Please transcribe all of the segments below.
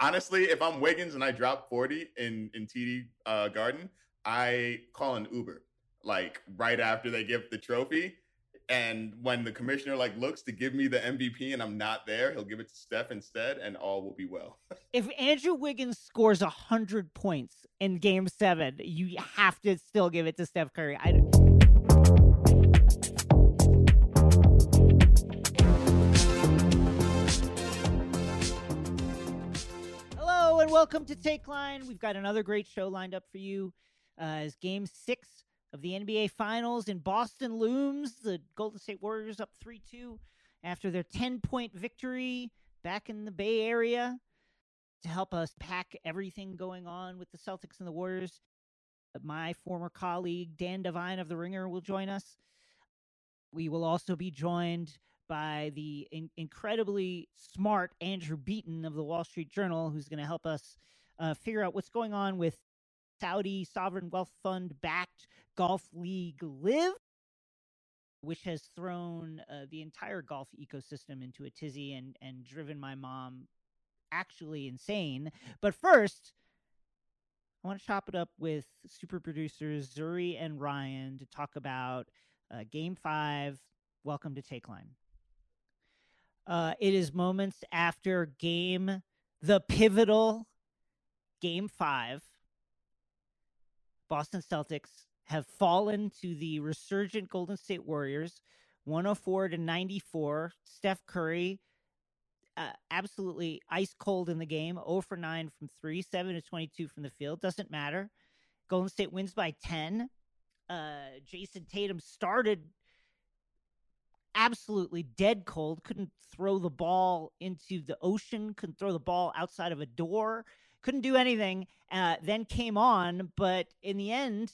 honestly, if I'm Wiggins and I drop 40 in in TD uh, Garden, I call an Uber like right after they give the trophy. And when the commissioner like looks to give me the MVP and I'm not there, he'll give it to Steph instead, and all will be well. if Andrew Wiggins scores hundred points in Game Seven, you have to still give it to Steph Curry. I. and welcome to Take Line. We've got another great show lined up for you. Uh, as Game Six of the NBA Finals in Boston looms. The Golden State Warriors up 3 2 after their 10 point victory back in the Bay Area. To help us pack everything going on with the Celtics and the Warriors, my former colleague Dan Devine of The Ringer will join us. We will also be joined by the in- incredibly smart Andrew Beaton of the Wall Street Journal, who's going to help us uh, figure out what's going on with Saudi sovereign wealth fund backed golf league LIV, which has thrown uh, the entire golf ecosystem into a tizzy and and driven my mom actually insane. But first, I want to chop it up with super producers Zuri and Ryan to talk about uh, Game Five. Welcome to Take Line. Uh, it is moments after game, the pivotal Game Five Boston Celtics have fallen to the resurgent Golden State Warriors, 104 to 94. Steph Curry, uh, absolutely ice cold in the game, 0 for 9 from 3, 7 to 22 from the field. Doesn't matter. Golden State wins by 10. Uh, Jayson Tatum started absolutely dead cold, couldn't throw the ball into the ocean, couldn't throw the ball outside of a door couldn't do anything. Uh, then came on, but in the end,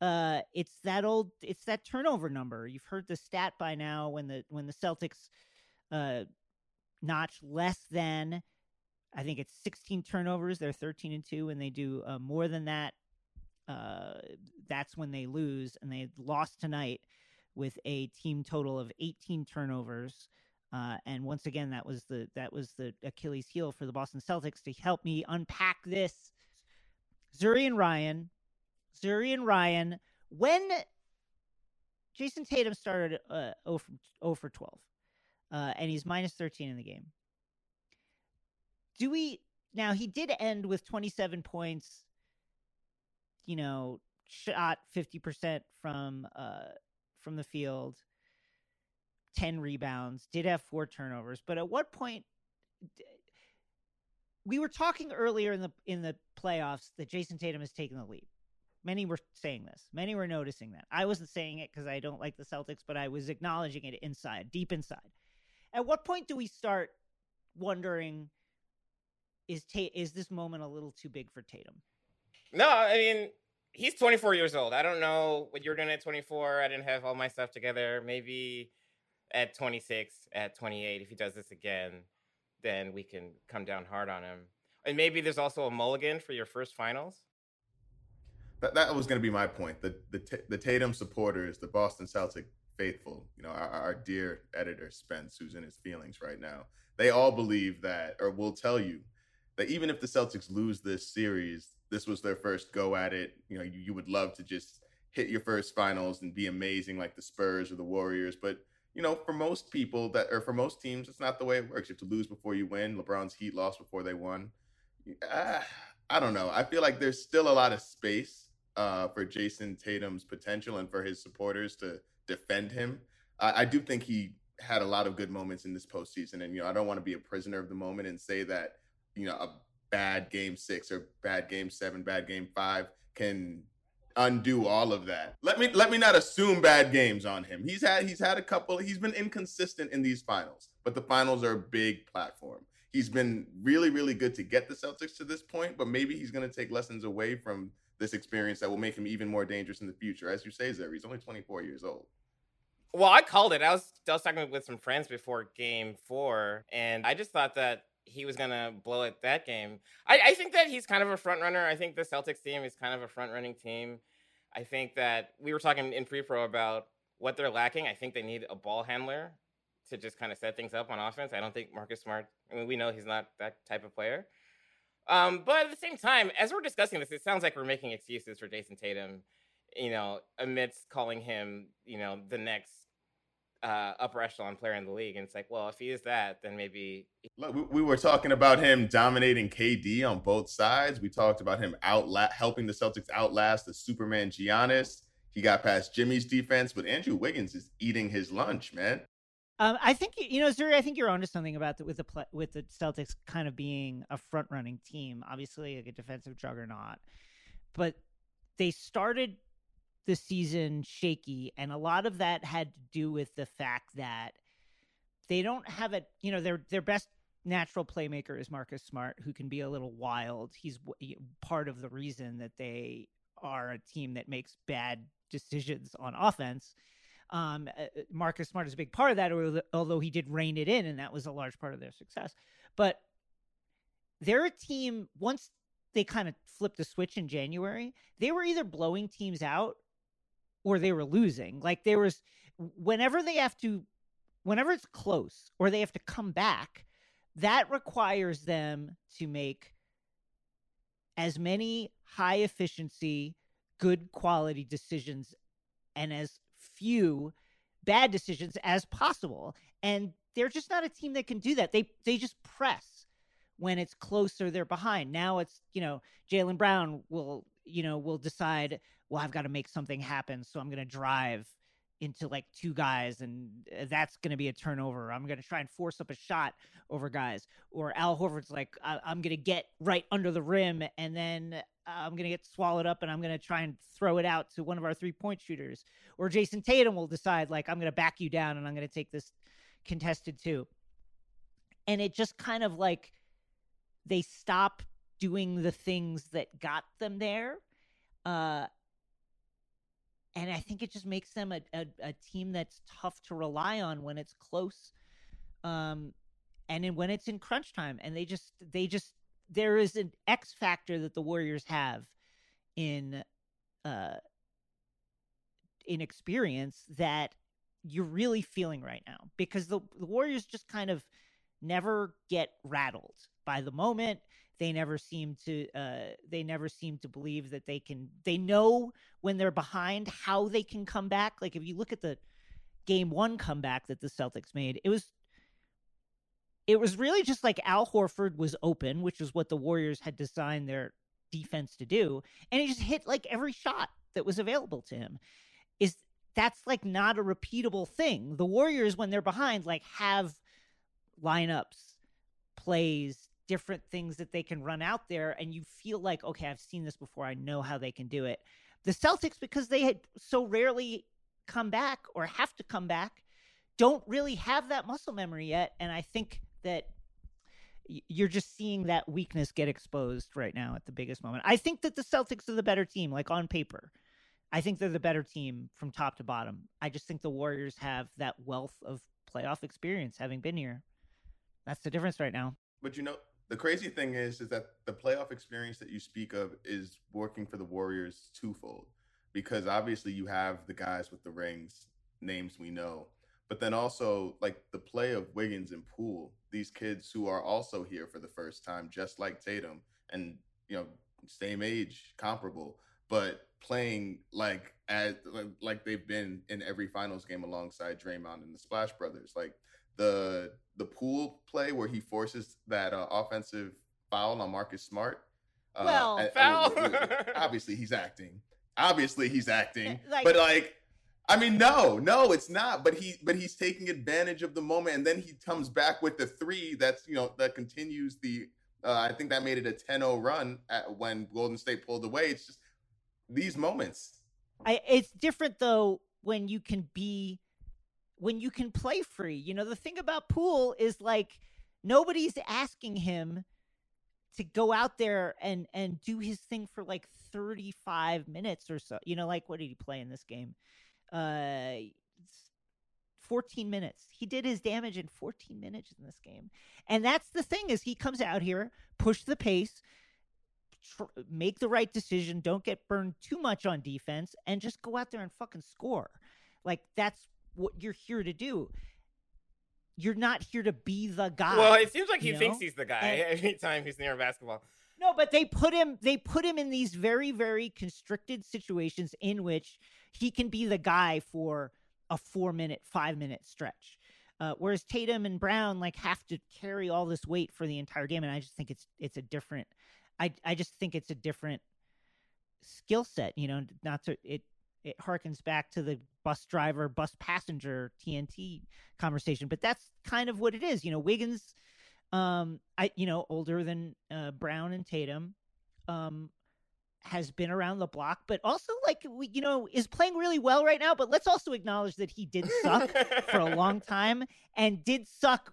uh, it's that old, it's that turnover number. You've heard the stat by now when the when the Celtics uh, notch less than, I think it's 16 turnovers. They're 13 and two, and they do uh, more than that. Uh, that's when they lose, and they lost tonight with a team total of 18 turnovers. Uh, and once again, that was the that was the Achilles heel for the Boston Celtics to help me unpack this. Zuri and Ryan, Zuri and Ryan, when Jayson Tatum started uh, 0 for 0 for 12, uh, and he's minus 13 in the game. Do we now? He did end with 27 points. You know, shot 50 percent from uh, from the field 10 rebounds, did have four turnovers, but at what point we were talking earlier in the in the playoffs that Jayson Tatum has taken the lead. Many were saying this. Many were noticing that. I wasn't saying it because I don't like the Celtics, but I was acknowledging it inside, deep inside. At what point do we start wondering is Tate is this moment a little too big for Tatum? No, I mean he's 24 years old. I don't know what you're doing at 24. I didn't have all my stuff together. Maybe at 26, at 28, if he does this again, then we can come down hard on him. And maybe there's also a mulligan for your first finals. That, that was going to be my point. The, the the Tatum supporters, the Boston Celtic faithful, you know, our, our dear editor Spence, who's in his feelings right now, they all believe that, or will tell you that even if the Celtics lose this series, this was their first go at it. You know, you, you would love to just hit your first finals and be amazing like the Spurs or the Warriors, but you know, for most people that or for most teams, it's not the way it works. You have to lose before you win. LeBron's Heat lost before they won. Uh, I don't know. I feel like there's still a lot of space uh, for Jayson Tatum's potential and for his supporters to defend him. I do think he had a lot of good moments in this postseason, and you know, I don't want to be a prisoner of the moment and say that you know a bad game six or bad game seven, bad game five can undo all of that. Let me let me not assume bad games on him. He's had he's had a couple. He's been inconsistent in these finals, but the finals are a big platform. He's been really really good to get the Celtics to this point, but maybe he's going to take lessons away from this experience that will make him even more dangerous in the future. As you say, Zuri, he's only 24 years old. Well, I called it. I was I was talking with some friends before Game Four, and I just thought that he was gonna blow it that game. I, I think that he's kind of a front runner. I think the Celtics team is kind of a front running team. I think that we were talking in pre pro about what they're lacking. I think they need a ball handler to just kind of set things up on offense. I don't think Marcus Smart. I mean, we know he's not that type of player. Um, but at the same time, as we're discussing this, it sounds like we're making excuses for Jayson Tatum, you know, amidst calling him, you know, the next uh, upper echelon player in the league. And it's like, well, if he is that, then maybe. Look, we, we were talking about him dominating KD on both sides. We talked about him outla- helping the Celtics outlast the Superman Giannis. He got past Jimmy's defense, but Andrew Wiggins is eating his lunch, man. Um, I think you know, Zuri. I think you're onto something about the, with the with the Celtics kind of being a front running team. Obviously, like a defensive juggernaut, but they started the season shaky, and a lot of that had to do with the fact that they don't have it. You know, their their best natural playmaker is Marcus Smart, who can be a little wild. He's part of the reason that they are a team that makes bad decisions on offense. Um, uh, uh, Marcus Smart is a big part of that, although he did rein it in, and that was a large part of their success. But they're a team, once they kind of flipped the switch in January, they were either blowing teams out or they were losing. Like there was, whenever they have to, whenever it's close or they have to come back, that requires them to make as many high efficiency, good quality decisions and as few bad decisions as possible. And they're just not a team that can do that. They they just press when it's closer, they're behind. Now it's, you know, Jaylen Brown will, you know, will decide, well, I've got to make something happen. So I'm gonna drive into like two guys and uh, that's going to be a turnover. I'm going to try and force up a shot over guys. Or Al Horford's like, I- am going to get right under the rim and then I'm going to get swallowed up and I'm going to try and throw it out to one of our three point shooters or Jayson Tatum will decide like I'm going to back you down and I'm going to take this contested two. And it just kind of like they stop doing the things that got them there. Uh, and I think it just makes them a, a, a, team that's tough to rely on when it's close, um, and in, when it's in crunch time. And they just they just there is an X factor that the Warriors have in uh, in experience that you're really feeling right now because the, the Warriors just kind of never get rattled by the moment they never seem to uh, they never seem to believe that they can they know when they're behind how they can come back like if you look at the game one comeback that the celtics made it was it was really just like al horford was open which is what the warriors had designed their defense to do and he just hit like every shot that was available to him is that's like not a repeatable thing. The Warriors, when they're behind, like have lineups, plays, different things that they can run out there, and you feel like, okay, I've seen this before. I know how they can do it. The Celtics, because they had so rarely come back or have to come back, don't really have that muscle memory yet. And I think that you're just seeing that weakness get exposed right now at the biggest moment. I think that the Celtics are the better team, like on paper. I think they're the better team from top to bottom. I just think the Warriors have that wealth of playoff experience having been here. That's the difference right now. But you know, the crazy thing is is that the playoff experience that you speak of is working for the Warriors twofold. Because obviously you have the guys with the rings, names we know, but then also like the play of Wiggins and Poole, these kids who are also here for the first time, just like Tatum, and you know, same age, comparable, but playing like as like they've been in every finals game alongside Draymond and the Splash Brothers. Like the the Poole play where he forces that uh, offensive foul on Marcus Smart. Uh, well, foul. obviously, he's acting. Obviously, he's acting. Like, but like, I mean, no, no, it's not. But he, but he's taking advantage of the moment, and then he comes back with the three. That's you know that continues the. Uh, I think that made it a 10-0 run at, when Golden State pulled away. It's just these moments. I it's different though when you can be when you can play free. You know, the thing about Poole is like nobody's asking him to go out there and and do his thing for like 35 minutes or so. You know, like what did he play in this game? Uh 14 minutes. He did his damage in 14 minutes in this game. And that's the thing is he comes out here, push the pace, tr- make the right decision, don't get burned too much on defense, and just go out there and fucking score. Like that's what you're here to do. You're not here to be the guy. Well, it seems like he thinks he's the guy and, every time he's near basketball. No, but they put him they put him in these very very constricted situations in which he can be the guy for a 4 minute, 5 minute stretch. Uh, whereas Tatum and Brown like have to carry all this weight for the entire game and I just think it's it's a different I I just think it's a different skill set, you know, not to it it harkens back to the bus driver, bus passenger TNT conversation, but that's kind of what it is. You know, Wiggins, um, I you know older than uh, Brown and Tatum, um, has been around the block, but also like you know is playing really well right now. But let's also acknowledge that he did suck for a long time and did suck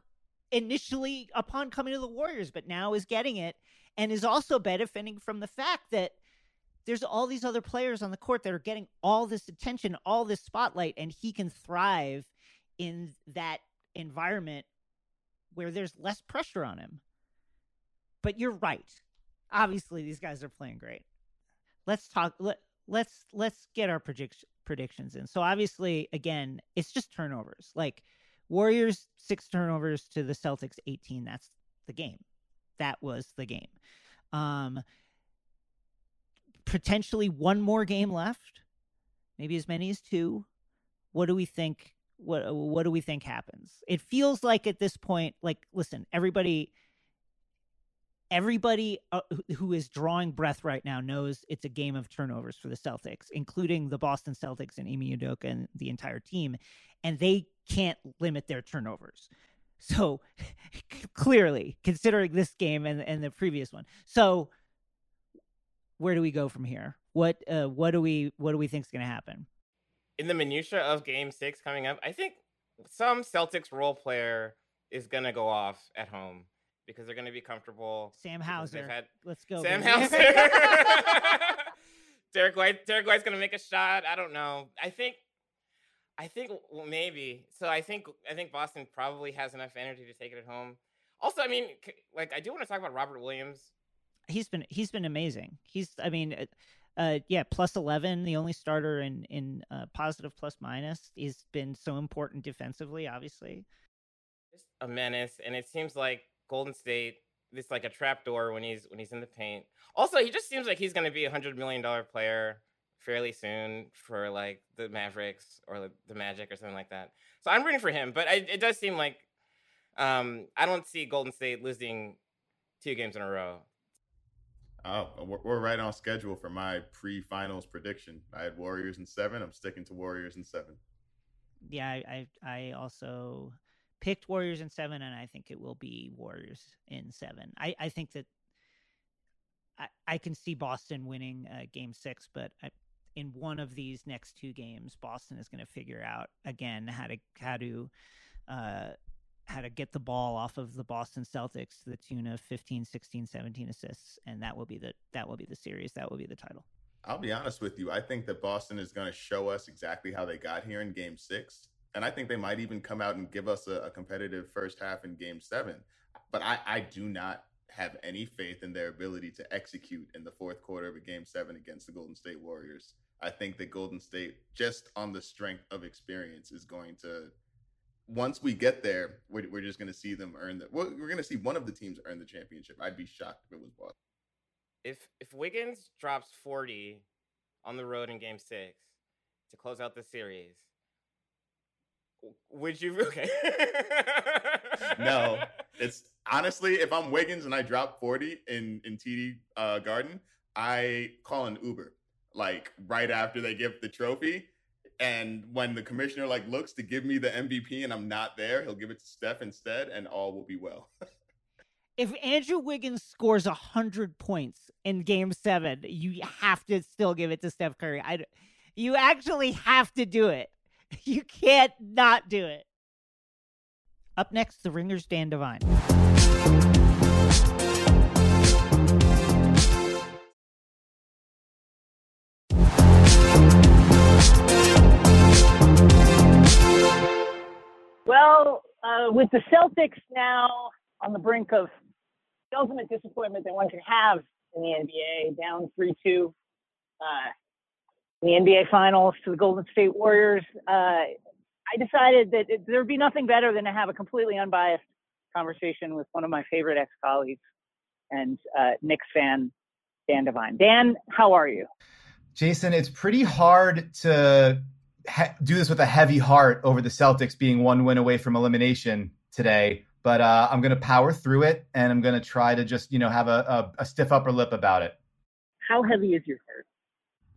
initially upon coming to the Warriors, but now is getting it and is also benefiting from the fact that there's all these other players on the court that are getting all this attention, all this spotlight, and he can thrive in that environment where there's less pressure on him. But you're right. Obviously, these guys are playing great. Let's talk. Let, let's let's get our prediction predictions in. So obviously, again, it's just turnovers. Like Warriors six turnovers to the Celtics 18. That's the game. That was the game. Um, potentially one more game left, maybe as many as two. What do we think? What what do we think happens? It feels like at this point, like listen, everybody, everybody uh, who is drawing breath right now knows it's a game of turnovers for the Celtics, including the Boston Celtics and Ime Udoka and the entire team, and they can't limit their turnovers. So clearly, considering this game and and the previous one, so where do we go from here? What uh, what do we what do we think is going to happen? In the minutia of Game Six coming up, I think some Celtics role player is going to go off at home because they're going to be comfortable. Sam Hauser. Had... Let's go. Sam Hauser. Derrick White. Derrick White's going to make a shot. I don't know. I think. I think well, maybe. So I think I think Boston probably has enough energy to take it at home. Also, I mean, like I do want to talk about Robert Williams he's been he's been amazing. He's I mean, uh, uh, yeah, plus eleven, the only starter in in uh, positive plus minus. He's been so important defensively, obviously. Just a menace, and it seems like Golden State. It's like a trap door when he's when he's in the paint. Also, he just seems like he's going to be a hundred million dollar player fairly soon for like the Mavericks or the Magic or something like that. So I'm rooting for him, but I, it does seem like um, I don't see Golden State losing two games in a row. Oh, we're right on schedule for my pre-finals prediction. I had Warriors in seven. I'm sticking to Warriors in seven. Yeah, I I, I also picked Warriors in seven, and I think it will be Warriors in seven. I I think that I I can see Boston winning uh, Game Six, but I, in one of these next two games, Boston is going to figure out again how to how to uh, how to get the ball off of the Boston Celtics to the tune of 15, 16, 17 assists, and that will be the that will be the series. That will be the title. I'll be honest with you. I think that Boston is going to show us exactly how they got here in Game Six, and I think they might even come out and give us a, a competitive first half in Game Seven. But I, I do not have any faith in their ability to execute in the fourth quarter of a Game Seven against the Golden State Warriors. I think that Golden State, just on the strength of experience, is going to once we get there, we're, we're just going to see them earn the. Well, we're going to see one of the teams earn the championship. I'd be shocked if it was Boston. If if Wiggins drops forty on the road in Game Six to close out the series, would you? Okay. no, it's honestly, if I'm Wiggins and I drop forty in in TD uh, Garden, I call an Uber like right after they give the trophy and when the commissioner like looks to give me the MVP and I'm not there, he'll give it to Steph instead, and all will be well. if Andrew Wiggins scores a hundred points in Game Seven, you have to still give it to Steph Curry. I, you actually have to do it. You can't not do it. Up next, the Ringers Dan Devine. Well, uh, with the Celtics now on the brink of the ultimate disappointment that one can have in the NBA, down 3 2 uh, in the NBA Finals to the Golden State Warriors, uh, I decided that there'd be nothing better than to have a completely unbiased conversation with one of my favorite ex colleagues and uh, Knicks fan Dan Devine. Dan, how are you? Jason, it's pretty hard to ha- do this with a heavy heart over the Celtics being one win away from elimination today. But uh, I'm going to power through it, and I'm going to try to just you know have a, a, a, stiff upper lip about it. How heavy is your heart?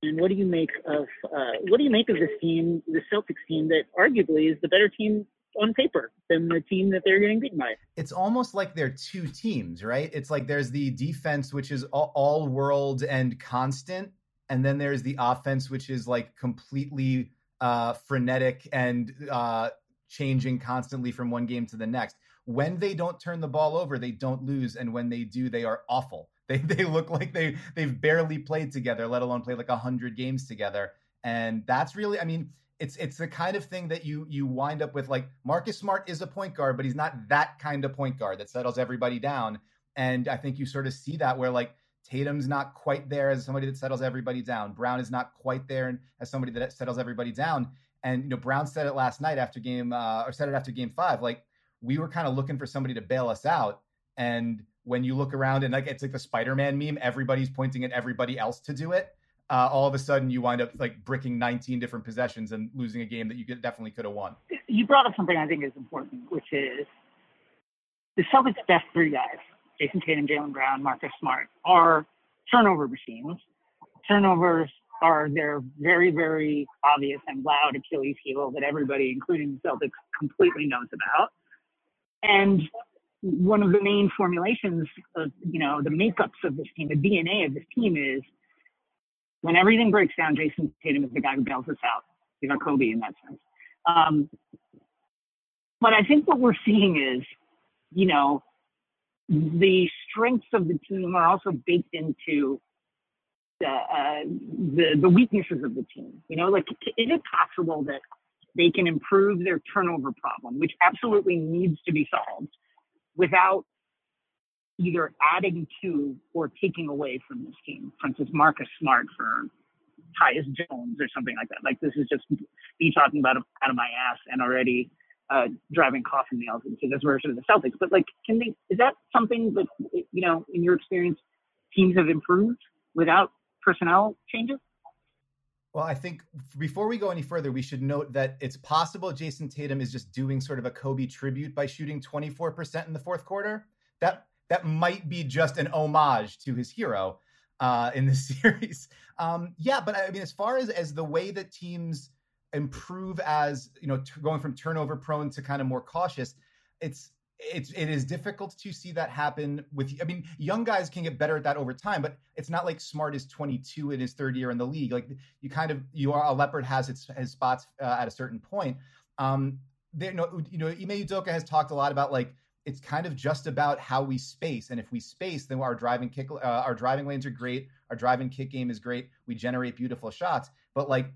And what do you make of uh, what do you make of this team, the Celtics team that arguably is the better team on paper than the team that they're getting beaten by. It's almost like they're two teams, right? It's like there's the defense, which is all, all world and constant, and then there's the offense, which is like completely uh, frenetic and uh, changing constantly from one game to the next. When they don't turn the ball over, they don't lose, and when they do, they are awful. They they look like they they've barely played together, let alone play like a hundred games together. And that's really, I mean, it's it's the kind of thing that you you wind up with. Like Marcus Smart is a point guard, but he's not that kind of point guard that settles everybody down. And I think you sort of see that where like Tatum's not quite there as somebody that settles everybody down. Brown is not quite there as somebody that settles everybody down. And you know, Brown said it last night after game, uh, or said it after game five. Like we were kind of looking for somebody to bail us out. And when you look around and like it's like the Spider-Man meme, everybody's pointing at everybody else to do it. Uh, all of a sudden, you wind up like bricking 19 different possessions and losing a game that you could, definitely could have won. You brought up something I think is important, which is the Celtics' best three guys Jayson Tatum, Jaylen Brown, Marcus Smart, are turnover machines. Turnovers are their very, very obvious and loud Achilles heel that everybody, including the Celtics, completely knows about. And one of the main formulations of, you know, the makeups of this team, the DNA of this team is when everything breaks down, Jayson Tatum is the guy who bails us out. He's our Kobe in that sense. Um, but I think what we're seeing is, you know, the strengths of the team are also baked into the, uh, the, the weaknesses of the team. You know, like is it possible that they can improve their turnover problem, which absolutely needs to be solved, without either adding to or taking away from this team? For instance, Marcus Smart for Tyus Jones or something like that. Like this is just me talking about out of my ass and already uh, driving coffin nails into this version of the Celtics. But like, can they? Is that something that you know, in your experience, teams have improved without personnel changes? Well, I think before we go any further, we should note that it's possible Jayson Tatum is just doing sort of a Kobe tribute by shooting 24% in the fourth quarter. That that might be just an homage to his hero uh, in this series. Um, yeah, but I mean, as far as as the way that teams improve as you know, t- going from turnover prone to kind of more cautious, it's it's it is difficult to see that happen with i mean young guys can get better at that over time but it's not like smart is 22 in his third year in the league like you kind of you are a leopard has its his spots uh, at a certain point. Um there you know you know Ime Udoka has talked a lot about like it's kind of just about how we space and if we space then our driving kick uh, our driving lanes are great our driving kick game is great we generate beautiful shots but like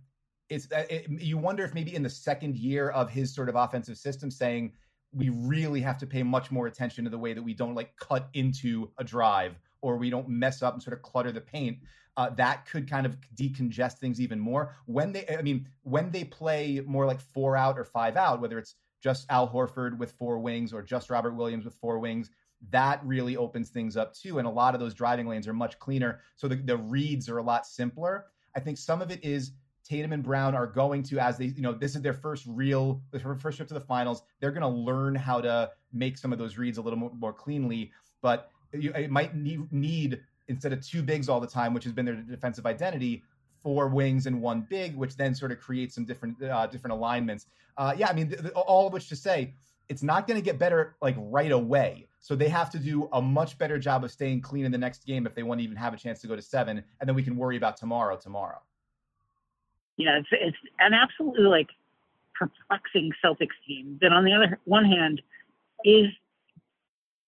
it's uh, it, you wonder if maybe in the second year of his sort of offensive system saying we really have to pay much more attention to the way that we don't like cut into a drive or we don't mess up and sort of clutter the paint. Uh, that could kind of decongest things even more when they. I mean, when they play more like four out or five out, whether it's just Al Horford with four wings or just Robert Williams with four wings, that really opens things up too. And a lot of those driving lanes are much cleaner, so the, the reads are a lot simpler. I think some of it is Tatum and Brown are going to, as they, you know, this is their first real, first trip to the finals. They're going to learn how to make some of those reads a little more, more cleanly. But you, it might need, need instead of two bigs all the time, which has been their defensive identity, four wings and one big, which then sort of creates some different uh, different alignments. Uh, yeah, I mean, th- th- all of which to say, it's not going to get better like right away. So they have to do a much better job of staying clean in the next game if they want to even have a chance to go to seven, and then we can worry about tomorrow. Tomorrow. Yeah, it's it's an absolutely like perplexing Celtics team that on the other one hand is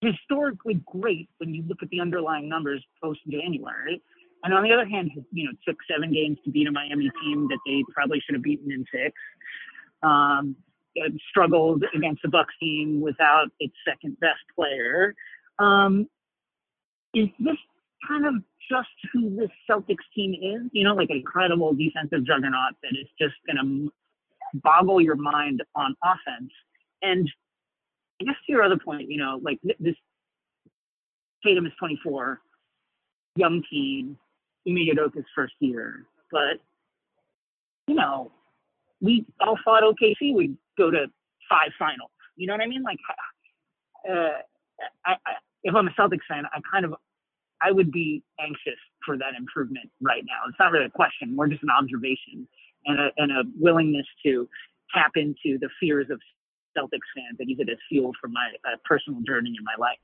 historically great when you look at the underlying numbers post January. And on the other hand, you know, took seven games to beat a Miami team that they probably should have beaten in six. Um, struggled against the Bucks team without its second best player. Um, is this kind of just who this Celtics team is. You know, like an incredible defensive juggernaut that is just going to boggle your mind on offense. And I guess to your other point, you know, like this Tatum is 24, young team, Ime Udoka's first year, but you know, we all thought OKC would go to five finals. You know what I mean? Like, uh, I, I, if I'm a Celtics fan, I kind of, I would be anxious for that improvement right now. It's not really a question, more just an observation and a, and a willingness to tap into the fears of Celtics fans and use it as fuel for my uh, personal journey in my life.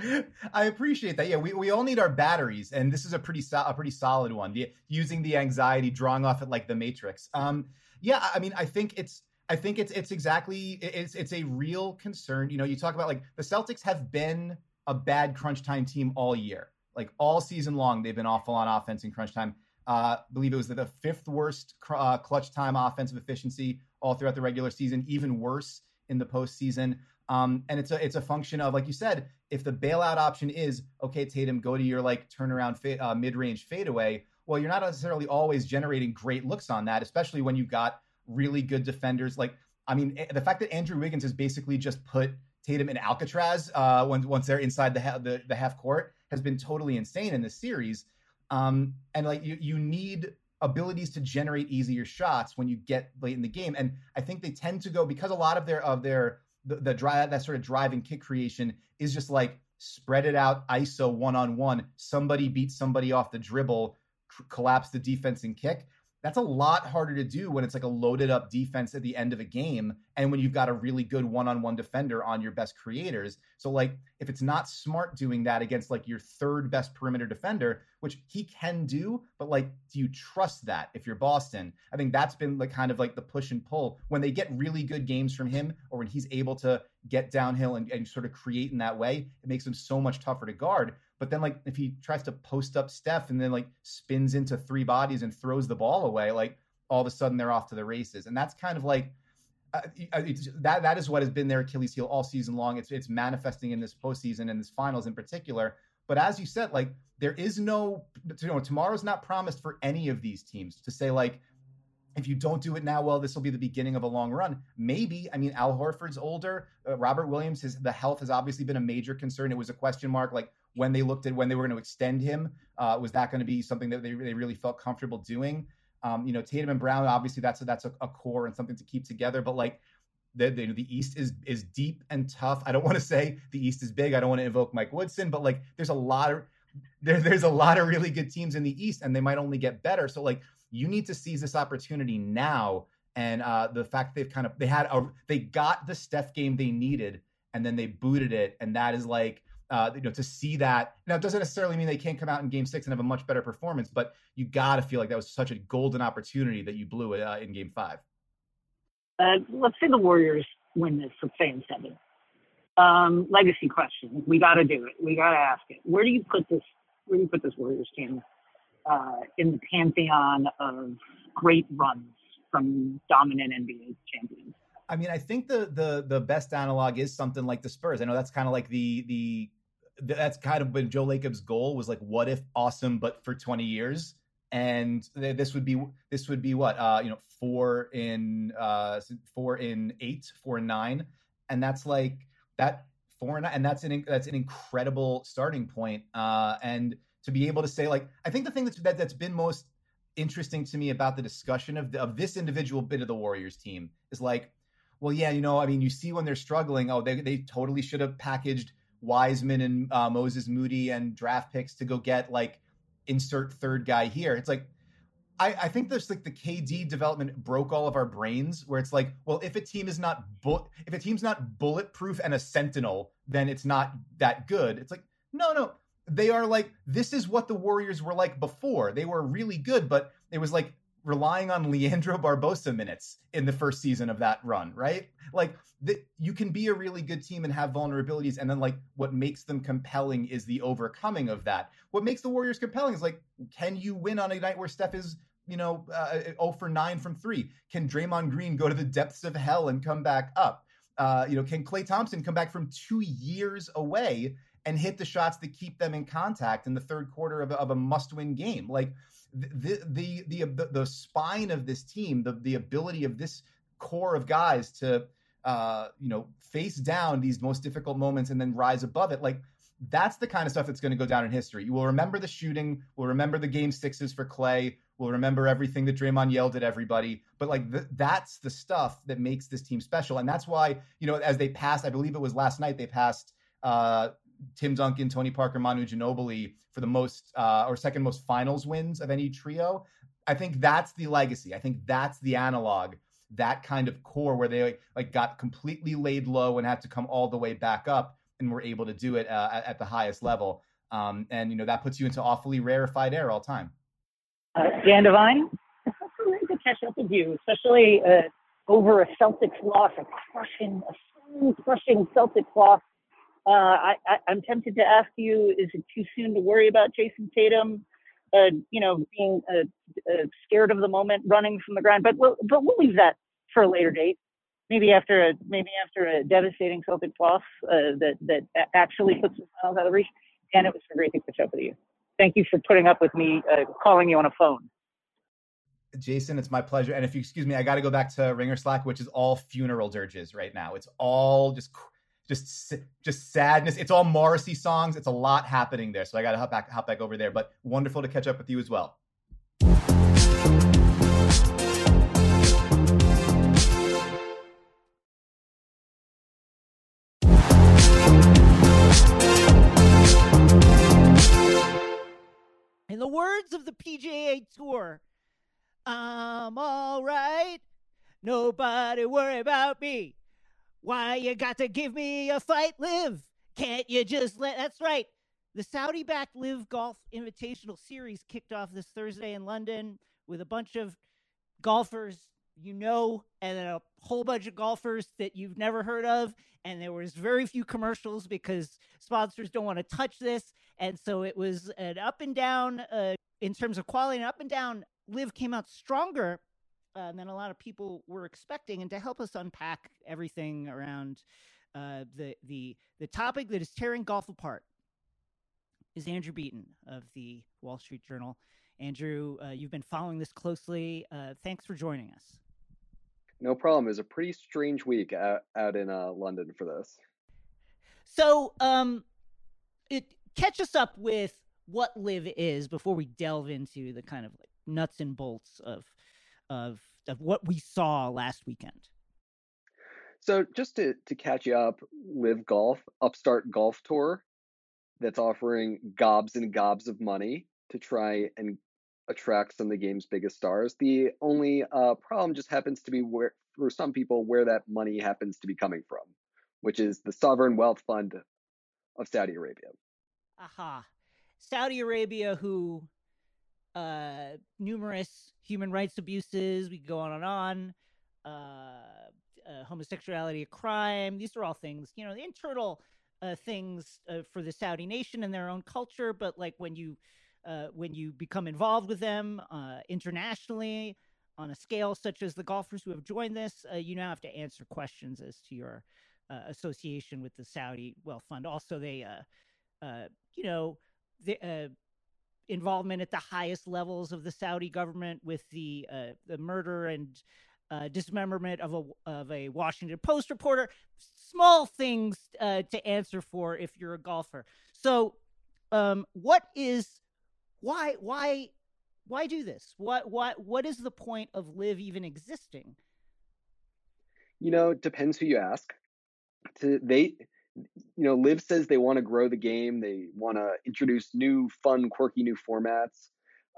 I appreciate that. Yeah, we, we all need our batteries, and this is a pretty so, a pretty solid one. The, using the anxiety, drawing off it like the Matrix. Um, yeah, I mean, I think it's I think it's it's exactly it's it's a real concern. You know, you talk about like the Celtics have been a bad crunch time team all year, like all season long. They've been awful on offense in crunch time. Uh, believe it was the fifth worst uh, clutch time offensive efficiency all throughout the regular season, even worse in the postseason. Um, and it's a it's a function of like you said, if the bailout option is okay, Tatum, go to your like turnaround fa- uh, mid range fadeaway. Well, you're not necessarily always generating great looks on that, especially when you've got really good defenders. Like, I mean, the fact that Andrew Wiggins has basically just put Tatum in Alcatraz uh, when, once they're inside the, ha- the the half court has been totally insane in this series. Um, and like you you need abilities to generate easier shots when you get late in the game. And I think they tend to go because a lot of their of their the, the drive that sort of driving kick creation is just like spread it out iso one on one somebody beats somebody off the dribble c- collapse the defense and kick that's a lot harder to do when it's like a loaded up defense at the end of a game and when you've got a really good one-on-one defender on your best creators. So like if it's not smart doing that against like your third best perimeter defender which he can do but like do you trust that if you're boston? I think that's been like kind of like the push and pull. When they get really good games from him or when he's able to get downhill and, and sort of create in that way it makes him so much tougher to guard but then, like, if he tries to post up Steph and then like spins into three bodies and throws the ball away, like all of a sudden they're off to the races. And that's kind of like uh, uh that. That is what has been their Achilles heel all season long. It's it's manifesting in this postseason and this finals in particular. But as you said, like there is no, you know, tomorrow's not promised for any of these teams to say like if you don't do it now, well, this will be the beginning of a long run. Maybe. I mean, Al Horford's older. Uh, Robert Williams, his the health has obviously been a major concern. It was a question mark. Like when they looked at when they were going to extend him. Uh, was that going to be something that they, they really felt comfortable doing? Um, you know, Tatum and Brown, obviously that's a, that's a, a core and something to keep together. But like the, the, the East is is deep and tough. I don't want to say the East is big. I don't want to invoke Mike Woodson, but like there's a lot of there, there's a lot of really good teams in the East, and they might only get better. So like you need to seize this opportunity now. And uh, the fact they've kind of they had a they got the Steph game they needed, and then they booted it, and that is like uh, you know, to see that. Now, it doesn't necessarily mean they can't come out in Game Six and have a much better performance, but you got to feel like that was such a golden opportunity that you blew it uh, in Game Five. Uh, let's say the Warriors win this, let's say in seven. Um, legacy question. We got to do it. We got to ask it. Where do you put this? Where do you put this Warriors team uh, in the pantheon of great runs from dominant NBA champions? I mean, I think the the the best analog is something like the Spurs. I know that's kind of like the the that's kind of been Joe Lacob's goal was like, what if awesome, but for 20 years? And this would be this would be what uh, you know four in uh, four in eight, four in nine, and that's like that four and nine, and that's an that's an incredible starting point. Uh, and to be able to say like, I think the thing that's that, that's been most interesting to me about the discussion of the, of this individual bit of the Warriors team is like, well, yeah, you know, I mean, you see when they're struggling, oh, they they totally should have packaged Wiseman and uh, Moses Moody and draft picks to go get like insert third guy here. It's like I, I think there's like the KD development broke all of our brains where it's like, well, if a team is not bu- if a team's not bulletproof and a sentinel, then it's not that good. It's like, no, no. They are like this is what the Warriors were like before. They were really good, but it was like relying on Leandro Barbosa minutes in the first season of that run, right? Like that you can be a really good team and have vulnerabilities, and then like what makes them compelling is the overcoming of that. What makes the Warriors compelling is like, can you win on a night where Steph is you know, uh, 0 for 9 from three? Can Draymond Green go to the depths of hell and come back up? Uh, you know, can Klay Thompson come back from two years away and hit the shots that keep them in contact in the third quarter of, of a must win game? Like, the the the the, the spine of this team, the the ability of this core of guys to uh, you know, face down these most difficult moments and then rise above it. Like that's the kind of stuff that's going to go down in history. You will remember the shooting. We'll remember the game sixes for Klay. We'll remember everything that Draymond yelled at everybody. But like th- that's the stuff that makes this team special, and that's why you know as they passed, I believe it was last night they passed uh, Tim Duncan, Tony Parker, Manu Ginobili for the most uh, or second most finals wins of any trio. I think that's the legacy. I think that's the analog. That kind of core where they like got completely laid low and had to come all the way back up and were able to do it uh, at, at, the highest level. Um, and you know that puts you into awfully rarefied air all time. Uh, Dan Devine, it's so great to catch up with you, especially uh, over a Celtics loss, a crushing, a crushing Celtics loss uh, I, am tempted to ask you: Is it too soon to worry about Jayson Tatum? Uh, you know, being uh, scared of the moment, running from the ground. But we'll, but we'll leave that for a later date. Maybe after a maybe after a devastating Celtic loss uh, that that actually puts the out of reach. And it was a great thing to catch up with you. Thank you for putting up with me uh, calling you on a phone. Jason, it's my pleasure. And if you excuse me, I got to go back to Ringer Slack, which is all funeral dirges right now. It's all just just just sadness. It's all Morrissey songs. It's a lot happening there. So I got to hop back hop back over there. But wonderful to catch up with you as well. In the words of the PGA Tour, I'm all right. Nobody worry about me. Why you got to give me a fight, live? Can't you just let? That's right. The Saudi backed LIV Golf Invitational Series kicked off this Thursday in London with a bunch of golfers you know and a whole bunch of golfers that you've never heard of. And there was very few commercials because sponsors don't want to touch this. And so it was an up and down uh, in terms of quality, and up and down. LIV came out stronger uh, than a lot of people were expecting. And to help us unpack everything around uh, the the the topic that is tearing golf apart is Andrew Beaton of the Wall Street Journal. Andrew, uh, you've been following this closely. Uh, thanks for joining us. No problem. It was a pretty strange week out, out in uh, London for this. So, um, it catch us up with what LIV is before we delve into the kind of like nuts and bolts of of of what we saw last weekend. So just to to catch you up, LIV Golf Upstart Golf Tour that's offering gobs and gobs of money to try and attract some of the game's biggest stars. The only uh, problem just happens to be where for some people where that money happens to be coming from, which is the sovereign wealth fund of Saudi Arabia. Aha. Saudi Arabia, who uh, numerous human rights abuses. We go on and on. Uh, uh, homosexuality, a crime. These are all things, you know, the internal uh, things uh, for the Saudi nation and their own culture. But like when you uh, when you become involved with them uh, internationally on a scale such as the golfers who have joined this, uh, you now have to answer questions as to your uh, association with the Saudi Wealth Fund. Also, they, uh, uh, you know, the uh, involvement at the highest levels of the Saudi government with the uh, the murder and uh, dismemberment of a of a Washington Post reporter. Small things uh, to answer for if you're a golfer. So, um, what is why why why do this? What what what is the point of LIV even existing? You know, it depends who you ask. To they you know, LIV says they want to grow the game. They want to introduce new, fun, quirky new formats.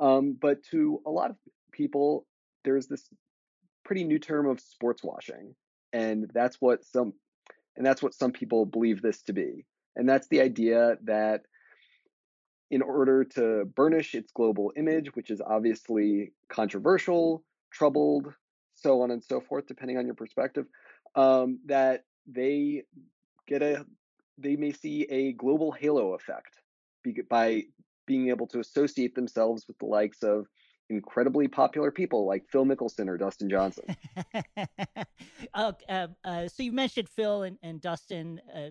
Um, but to a lot of people, there's this pretty new term of sports washing, and that's what some, and that's what some people believe this to be. And that's the idea that in order to burnish its global image, which is obviously controversial, troubled, so on and so forth, depending on your perspective, um, that they get a they may see a global halo effect by being able to associate themselves with the likes of incredibly popular people like Phil Mickelson or Dustin Johnson. uh, uh, uh, so you mentioned Phil and, and Dustin. Uh,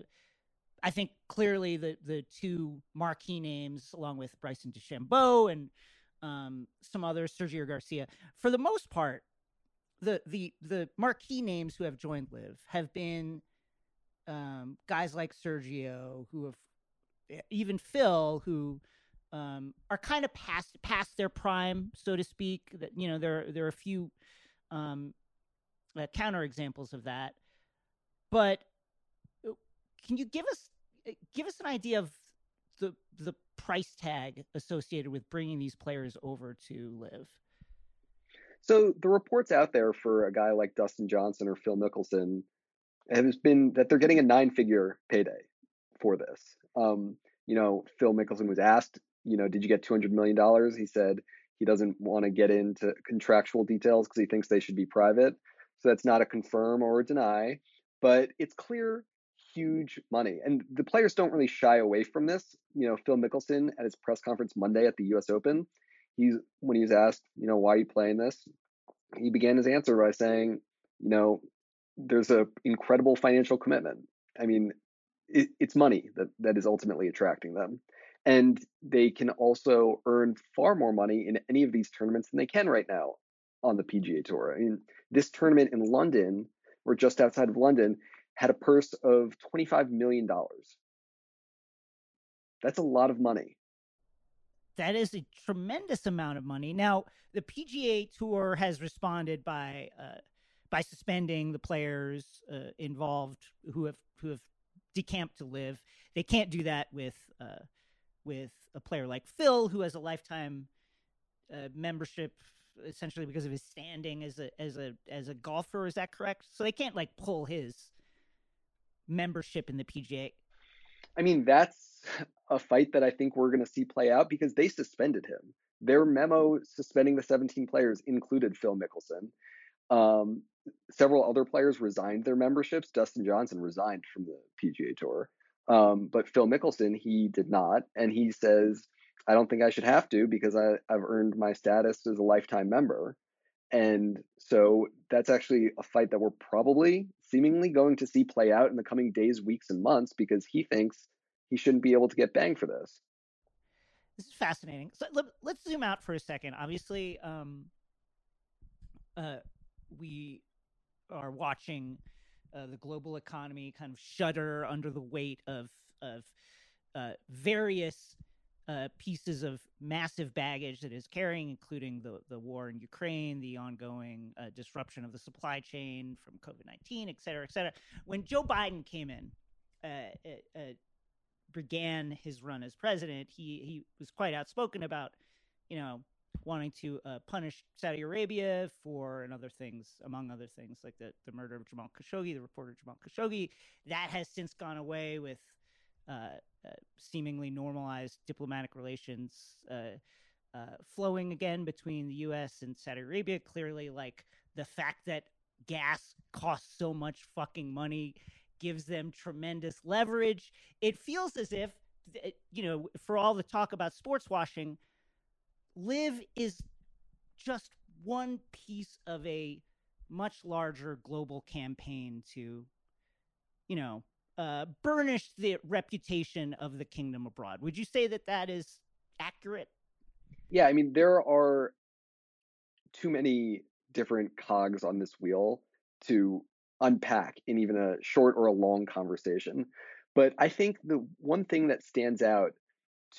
I think clearly the the two marquee names, along with Bryson DeChambeau and um, some others, Sergio Garcia. For the most part, the the the marquee names who have joined LIV have been um, guys like Sergio, who have even Phil, who um, are kind of past past their prime, so to speak. That you know there there are a few um, uh, counter examples of that, but uh, can you give us uh, give us an idea of the the price tag associated with bringing these players over to LIV? So the reports out there for a guy like Dustin Johnson or Phil Mickelson has been that they're getting a nine-figure payday for this. Um, you know, Phil Mickelson was asked, you know, did you get two hundred million dollars? He said he doesn't want to get into contractual details because he thinks they should be private. So that's not a confirm or a deny, but it's clear huge money. And the players don't really shy away from this. You know, Phil Mickelson at his press conference Monday at the US Open, he's when he was asked, you know, why are you playing this? He began his answer by saying, you know, there's a incredible financial commitment. I mean, it, it's money that that is ultimately attracting them. And they can also earn far more money in any of these tournaments than they can right now on the PGA Tour. I mean, this tournament in London, or just outside of London, had a purse of $25 million. That's a lot of money. That is a tremendous amount of money. Now, the PGA Tour has responded by uh, by suspending the players uh, involved who have who have decamped to LIV. They can't do that with uh, with a player like Phil, who has a lifetime uh, membership essentially because of his standing as a as a as a golfer. Is that correct? So they can't like pull his membership in the PGA. I mean, that's a fight that I think we're going to see play out because they suspended him. Their memo suspending the 17 players included Phil Mickelson. Um, several other players resigned their memberships. Dustin Johnson resigned from the PGA Tour. Um, but Phil Mickelson, he did not. And he says, I don't think I should have to because I, I've earned my status as a lifetime member. And so that's actually a fight that we're probably seemingly going to see play out in the coming days, weeks, and months because he thinks he shouldn't be able to get banged for this. This is fascinating. So let, us zoom out for a second. Obviously, um, uh, we are watching uh, the global economy kind of shudder under the weight of of uh, various uh, pieces of massive baggage that is carrying, including the the war in Ukraine, the ongoing uh, disruption of the supply chain from COVID nineteen, et cetera, et cetera. When Joe Biden came in, uh, began his run as president, he he was quite outspoken about, you know, wanting to uh, punish Saudi Arabia for and other things, among other things, like the, the murder of Jamal Khashoggi, the reporter Jamal Khashoggi. That has since gone away with uh, uh, seemingly normalized diplomatic relations uh, uh, flowing again between the U.S. and Saudi Arabia. Clearly, like the fact that gas costs so much fucking money gives them tremendous leverage. It feels as if, you know, for all the talk about sports washing – LIV is just one piece of a much larger global campaign to, you know, uh, burnish the reputation of the kingdom abroad. Would you say that that is accurate? Yeah, I mean, there are too many different cogs on this wheel to unpack in even a short or a long conversation. But I think the one thing that stands out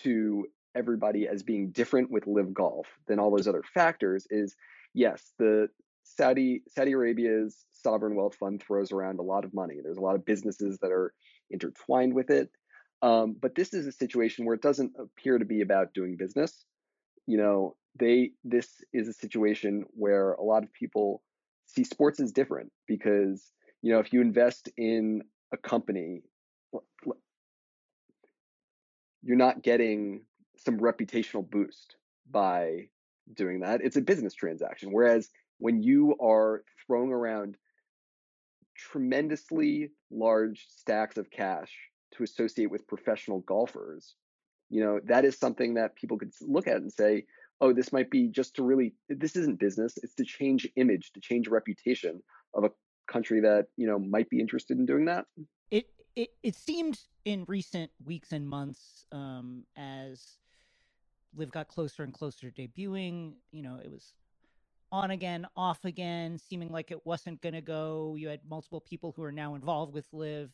to everybody as being different with LIV golf than all those other factors is yes the saudi saudi arabia's sovereign wealth fund throws around a lot of money. There's a lot of businesses that are intertwined with it. Um, but this is a situation where it doesn't appear to be about doing business. You know they this is a situation where a lot of people see sports as different because you know if you invest in a company you're not getting some reputational boost by doing that. It's a business transaction. Whereas when you are throwing around tremendously large stacks of cash to associate with professional golfers, you know, that is something that people could look at and say, oh, this might be just to really, this isn't business. It's to change image, to change reputation of a country that, you know, might be interested in doing that. It, it, it seemed in recent weeks and months um, as LIV got closer and closer to debuting. You know, it was on again, off again, seeming like it wasn't going to go. You had multiple people who are now involved with LIV,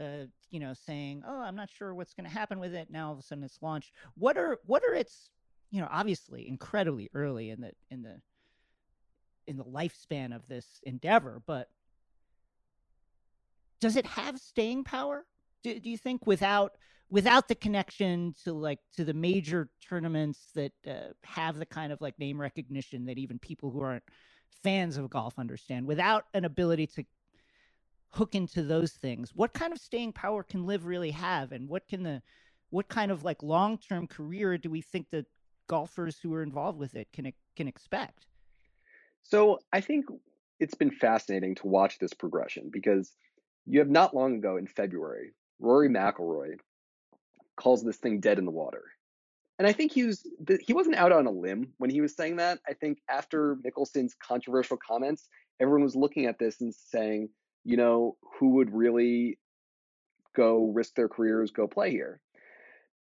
uh, you know, saying, "Oh, I'm not sure what's going to happen with it." Now all of a sudden it's launched. What are what are its, you know, obviously incredibly early in the in the in the lifespan of this endeavor, but does it have staying power? Do, do you think without without the connection to like to the major tournaments that uh, have the kind of like name recognition that even people who aren't fans of golf understand without an ability to hook into those things what kind of staying power can LIV really have? And what can the what kind of like long-term career do we think that golfers who are involved with it can can expect? So i think it's been fascinating to watch this progression because you have not long ago in february rory mcilroy calls this thing dead in the water. And I think he was he wasn't out on a limb when he was saying that. I think after Mickelson's controversial comments, everyone was looking at this and saying, you know, who would really go risk their careers, go play here?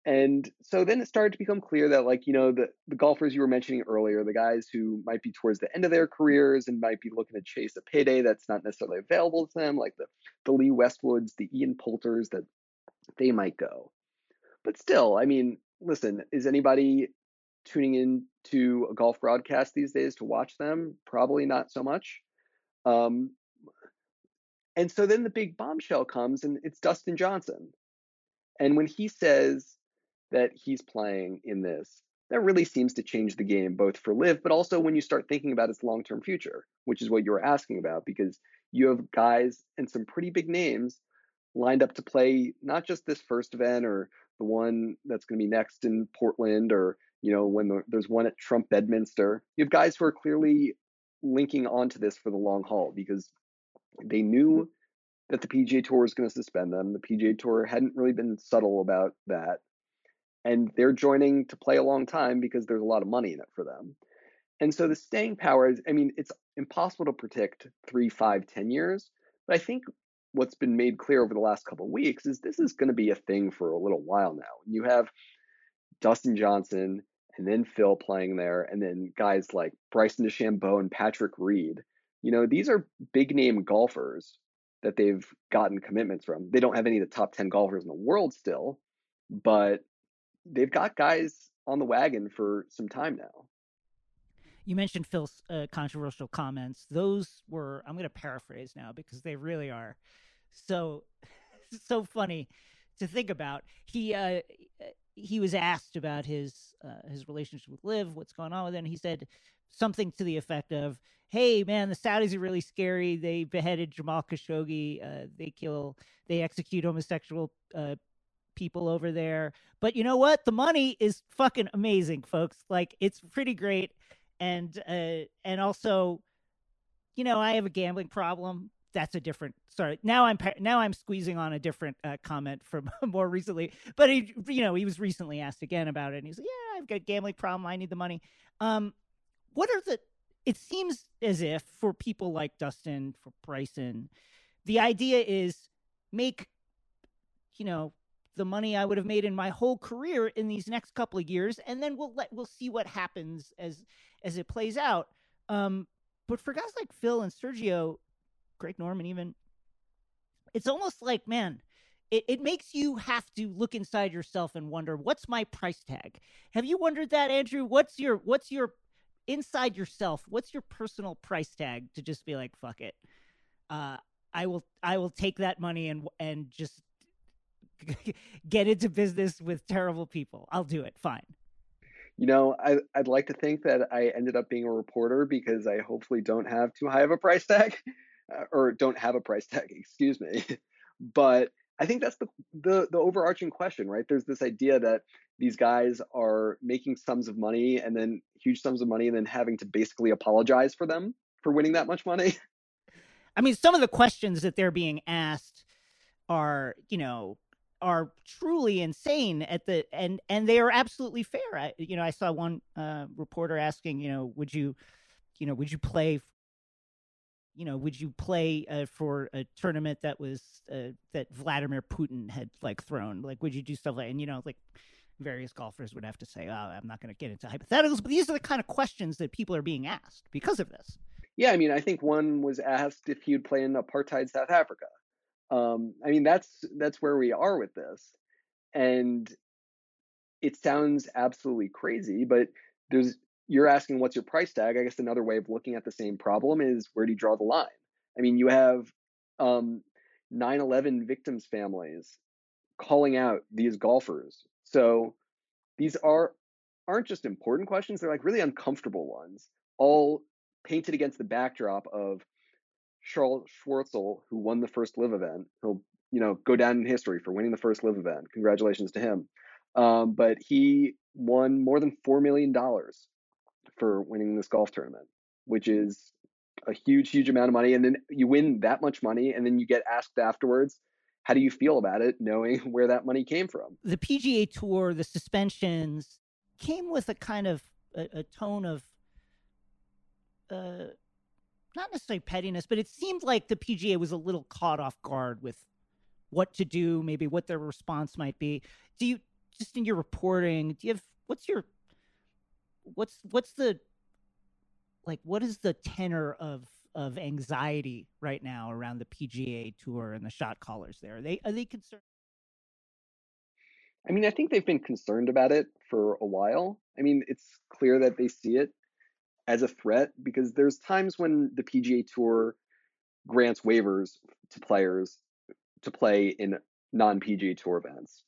And so then it started to become clear that, like, you know, the, the golfers you were mentioning earlier, the guys who might be towards the end of their careers and might be looking to chase a payday that's not necessarily available to them, like the, the Lee Westwoods, the Ian Poulters, that they might go. But still, I mean, listen, is anybody tuning in to a golf broadcast these days to watch them? Probably not so much. Um, and so then the big bombshell comes, and it's Dustin Johnson. And when he says that he's playing in this, that really seems to change the game, both for LIV, but also when you start thinking about its long term future, which is what you were asking about, because you have guys and some pretty big names lined up to play not just this first event or the one that's going to be next in Portland, or you know when the, there's one at Trump Bedminster. You have guys who are clearly linking onto this for the long haul because they knew mm-hmm. that the PGA Tour was going to suspend them. The PGA Tour hadn't really been subtle about that. And they're joining to play a long time because there's a lot of money in it for them. And so the staying power is, I mean, it's impossible to predict three, five, ten years. But I think what's been made clear over the last couple weeks is this is going to be a thing for a little while now. You have Dustin Johnson and then Phil playing there, and then guys like Bryson DeChambeau and Patrick Reed. You know, these are big name golfers that they've gotten commitments from. They don't have any of the top 10 golfers in the world still, but they've got guys on the wagon for some time now. You mentioned Phil's uh, controversial comments. Those were, I'm going to paraphrase now because they really are so so funny to think about. He uh, he was asked about his uh, his relationship with LIV, what's going on with it, he said something to the effect of, "Hey, man, the Saudis are really scary. They beheaded Jamal Khashoggi. Uh, they kill, they execute homosexual uh, people over there. But you know what? The money is fucking amazing, folks. Like it's pretty great, and uh, and also." You know, I have a gambling problem that's a different sorry now i'm now i'm squeezing on a different uh, comment from more recently but he you know he was recently asked again about it and he's like yeah i've got a gambling problem i need the money um what are the it seems as if for people like dustin for bryson the idea is make you know the money i would have made in my whole career in these next couple of years and then we'll let we'll see what happens as as it plays out. Um but for guys like phil and sergio Greg Norman even it's almost like man it, it makes you have to look inside yourself and wonder what's my price tag? Have you wondered that andrew? What's your what's your inside yourself what's your personal price tag to just be like fuck it. Uh i will i will take that money and and just get into business with terrible people i'll do it fine you know I, i'd like to think that i ended up being a reporter because i hopefully don't have too high of a price tag uh, or don't have a price tag, excuse me. but I think that's the, the the overarching question, right? There's this idea that these guys are making sums of money and then huge sums of money and then having to basically apologize for them for winning that much money. I mean, some of the questions that they're being asked are, you know, are truly insane at the and and they are absolutely fair. I, you know, I saw one uh, reporter asking, you know, would you, you know, would you play you know, would you play uh, for a tournament that was uh, that Vladimir Putin had like thrown? Like, would you do stuff like, and you know, like, various golfers would have to say, oh, I'm not going to get into hypotheticals, but these are the kind of questions that people are being asked because of this. Yeah, I mean, I think one was asked if he'd play in apartheid South Africa. Um, I mean, that's that's where we are with this, and it sounds absolutely crazy, but there's you're asking what's your price tag. I guess another way of looking at the same problem is where do you draw the line? I mean, you have um, 9/11 victims' families calling out these golfers. So these are aren't just important questions; they're like really uncomfortable ones, all painted against the backdrop of Charles Schwartzel, who won the first LIV event. He'll you know go down in history for winning the first LIV event. Congratulations to him. Um, but he won more than four million dollars for winning this golf tournament, which is a huge, huge amount of money. And then you win that much money, and then you get asked afterwards, how do you feel about it, knowing where that money came from? The PGA Tour, the suspensions came with a kind of a, a tone of, uh, not necessarily pettiness, but it seemed like the PGA was a little caught off guard with what to do, maybe what their response might be. Do you just in your reporting? Do you have what's your what's what's the like what is the tenor of of anxiety right now around the PGA Tour and the shot callers there? Are they are they concerned? I mean, I think they've been concerned about it for a while. I mean, it's clear that they see it as a threat because there's times when the PGA Tour grants waivers to players to play in non PGA Tour events.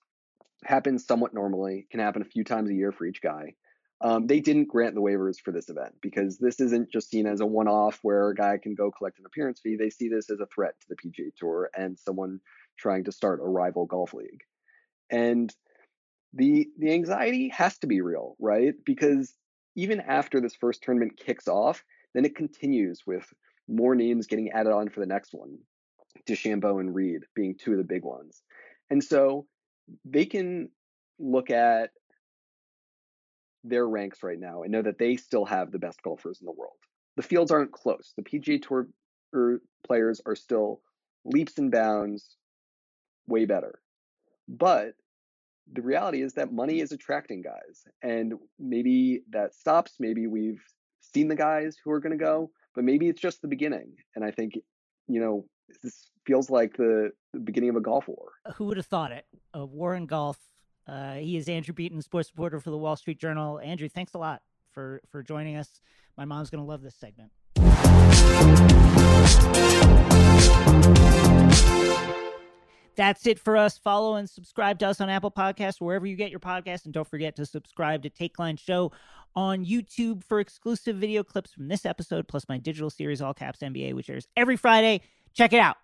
Happens somewhat normally, can happen a few times a year for each guy. Um, they didn't grant the waivers for this event because this isn't just seen as a one off where a guy can go collect an appearance fee. They see this as a threat to the PGA Tour and someone trying to start a rival golf league. And the the anxiety has to be real, right? Because even after this first tournament kicks off, then it continues with more names getting added on for the next one. DeChambeau and Reed being two of the big ones. And so they can look at their ranks right now and know that they still have the best golfers in the world. The fields aren't close. The PGA Tour er, players are still leaps and bounds way better. But the reality is that money is attracting guys. And maybe that stops. Maybe we've seen the guys who are going to go, but maybe it's just the beginning. And I think, you know, this feels like the, the beginning of a golf war. Who would have thought it? A war in golf uh, he is Andrew Beaton, sports reporter for the Wall Street Journal. Andrew, thanks a lot for for joining us. My mom's going to love this segment. That's it for us. Follow and subscribe to us on Apple Podcasts, wherever you get your podcast. And don't forget to subscribe to Takeline Show on YouTube for exclusive video clips from this episode, plus my digital series, All Caps NBA, which airs every Friday. Check it out.